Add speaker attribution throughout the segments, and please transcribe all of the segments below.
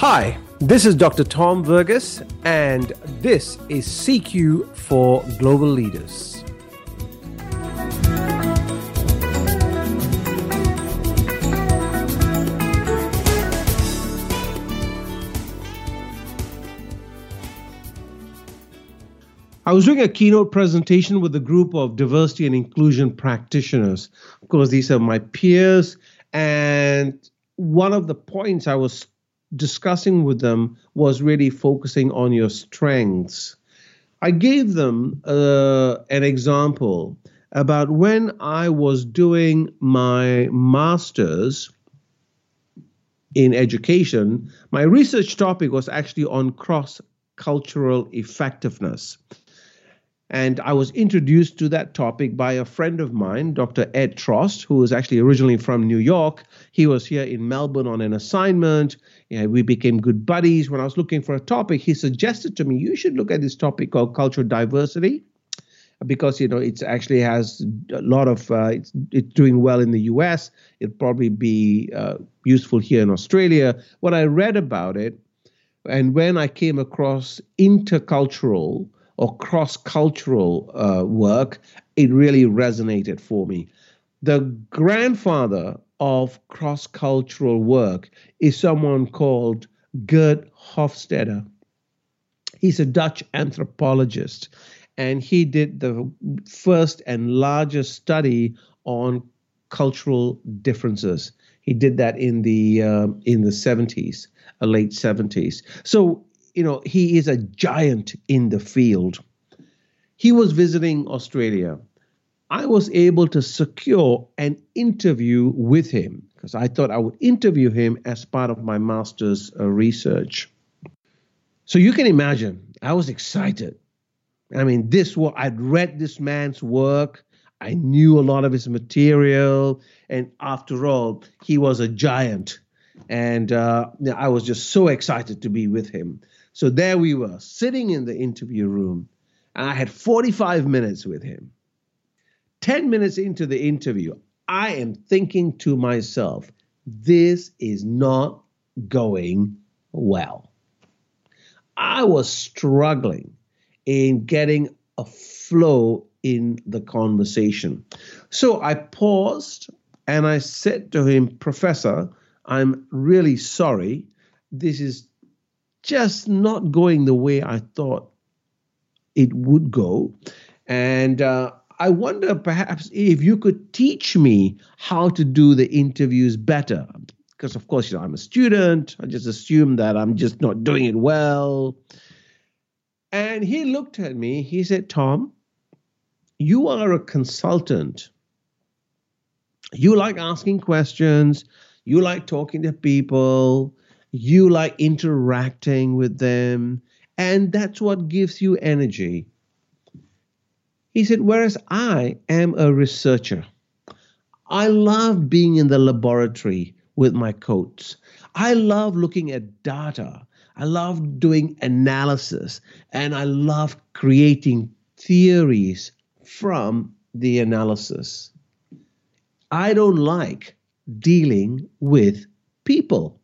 Speaker 1: Hi, this is Dr. Tom Verghese, and this is CQ for Global Leaders. I was doing a keynote presentation with a group of diversity and inclusion practitioners. Of course, these are my peers, and one of the points I was discussing with them was really focusing on your strengths. I gave them uh, an example about when I was doing my master's in education, my research topic was actually on cross cultural effectiveness. And I was introduced to that topic by a friend of mine, Dr. Ed Trost, who was actually originally from New York. He was here in Melbourne on an assignment. You know, we became good buddies. When I was looking for a topic, he suggested to me, you should look at this topic called cultural diversity because you know it actually has a lot of uh, it's, it's doing well in the US. It'll probably be uh, useful here in Australia. What I read about it, and when I came across intercultural or cross cultural uh, work, it really resonated for me. The grandfather of cross cultural work is someone called Geert Hofstede. He's a Dutch anthropologist, and he did the first and largest study on cultural differences. He did that in the uh, in the 70s, uh, late 70s. So you know, he is a giant in the field. He was visiting Australia. I was able to secure an interview with him because I thought I would interview him as part of my master's uh, research. So you can imagine, I was excited. I mean, this what I'd read this man's work. I knew a lot of his material, and after all, he was a giant, and uh, I was just so excited to be with him. So there we were, sitting in the interview room, and I had 45 minutes with him. 10 minutes into the interview, I am thinking to myself, this is not going well. I was struggling in getting a flow in the conversation. So I paused and I said to him, Professor, I'm really sorry. This is just not going the way I thought it would go. And uh, I wonder perhaps if you could teach me how to do the interviews better. Because, of course, you know, I'm a student. I just assume that I'm just not doing it well. And he looked at me. He said, Tom, you are a consultant. You like asking questions. You like talking to people you like interacting with them, and that's what gives you energy. He said, Whereas I am a researcher, I love being in the laboratory with my coats. I love looking at data. I love doing analysis, and I love creating theories from the analysis. I don't like dealing with people.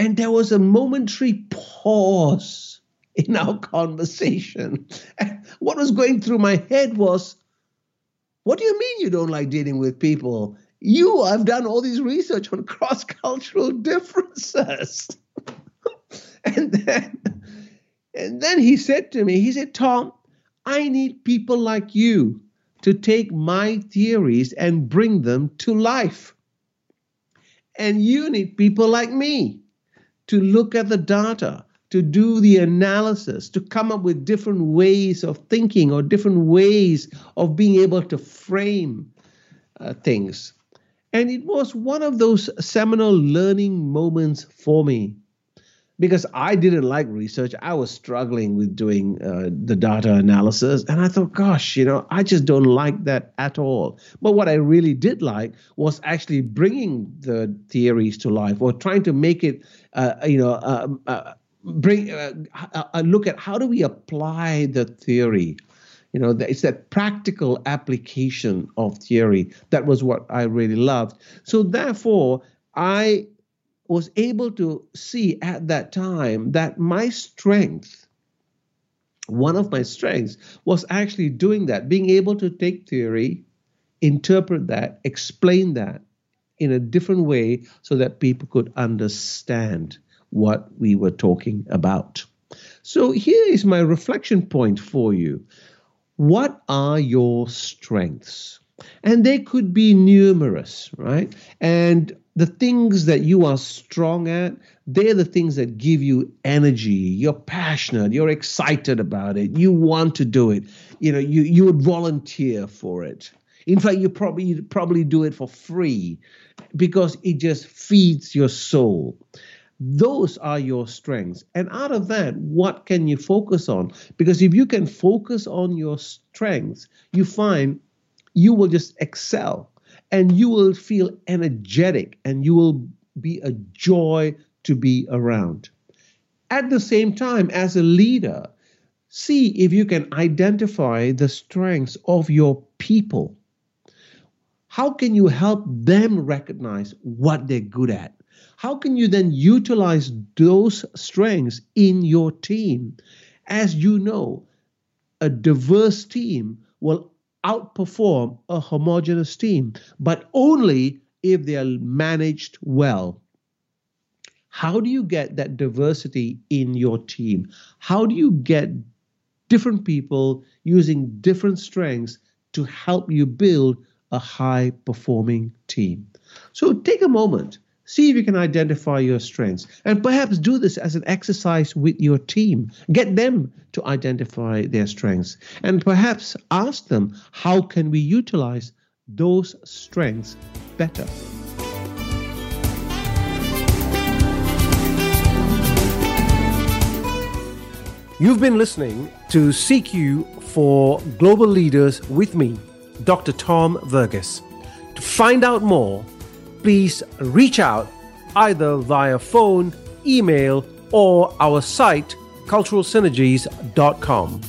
Speaker 1: And there was a momentary pause in our conversation. And what was going through my head was, What do you mean you don't like dealing with people? You I've done all this research on cross cultural differences. and then and then he said to me, he said, Tom, I need people like you to take my theories and bring them to life. And you need people like me to look at the data, to do the analysis, to come up with different ways of thinking or different ways of being able to frame uh, things. And it was one of those seminal learning moments for me because I didn't like research. I was struggling with doing uh, the data analysis. And I thought, gosh, you know, I just don't like that at all. But what I really did like was actually bringing the theories to life or trying to make it, uh, you know, uh, uh bring uh, a look at how do we apply the theory. You know, it's that practical application of theory. That was what I really loved. So therefore, I was able to see at that time that my strength, one of my strengths, was actually doing that, being able to take theory, interpret that, explain that in a different way so that people could understand what we were talking about. So here is my reflection point for you. What are your strengths? And they could be numerous, right? And the things that you are strong at, they're the things that give you energy. You're passionate, you're excited about it, you want to do it. You know, you, you would volunteer for it. In fact, you probably you probably do it for free because it just feeds your soul. Those are your strengths. And out of that, what can you focus on? Because if you can focus on your strengths, you find you will just excel and you will feel energetic and you will be a joy to be around. At the same time, as a leader, see if you can identify the strengths of your people. How can you help them recognize what they're good at? How can you then utilize those strengths in your team? As you know, a diverse team will outperform a homogeneous team, but only if they are managed well. How do you get that diversity in your team? How do you get different people using different strengths to help you build a high performing team? So take a moment See if you can identify your strengths and perhaps do this as an exercise with your team. Get them to identify their strengths and perhaps ask them how can we utilize those strengths better. You've been listening to CQ for Global Leaders with me, Dr. Tom Verghese. To find out more, please reach out either via phone, email, or our site, culturalsynergies.com.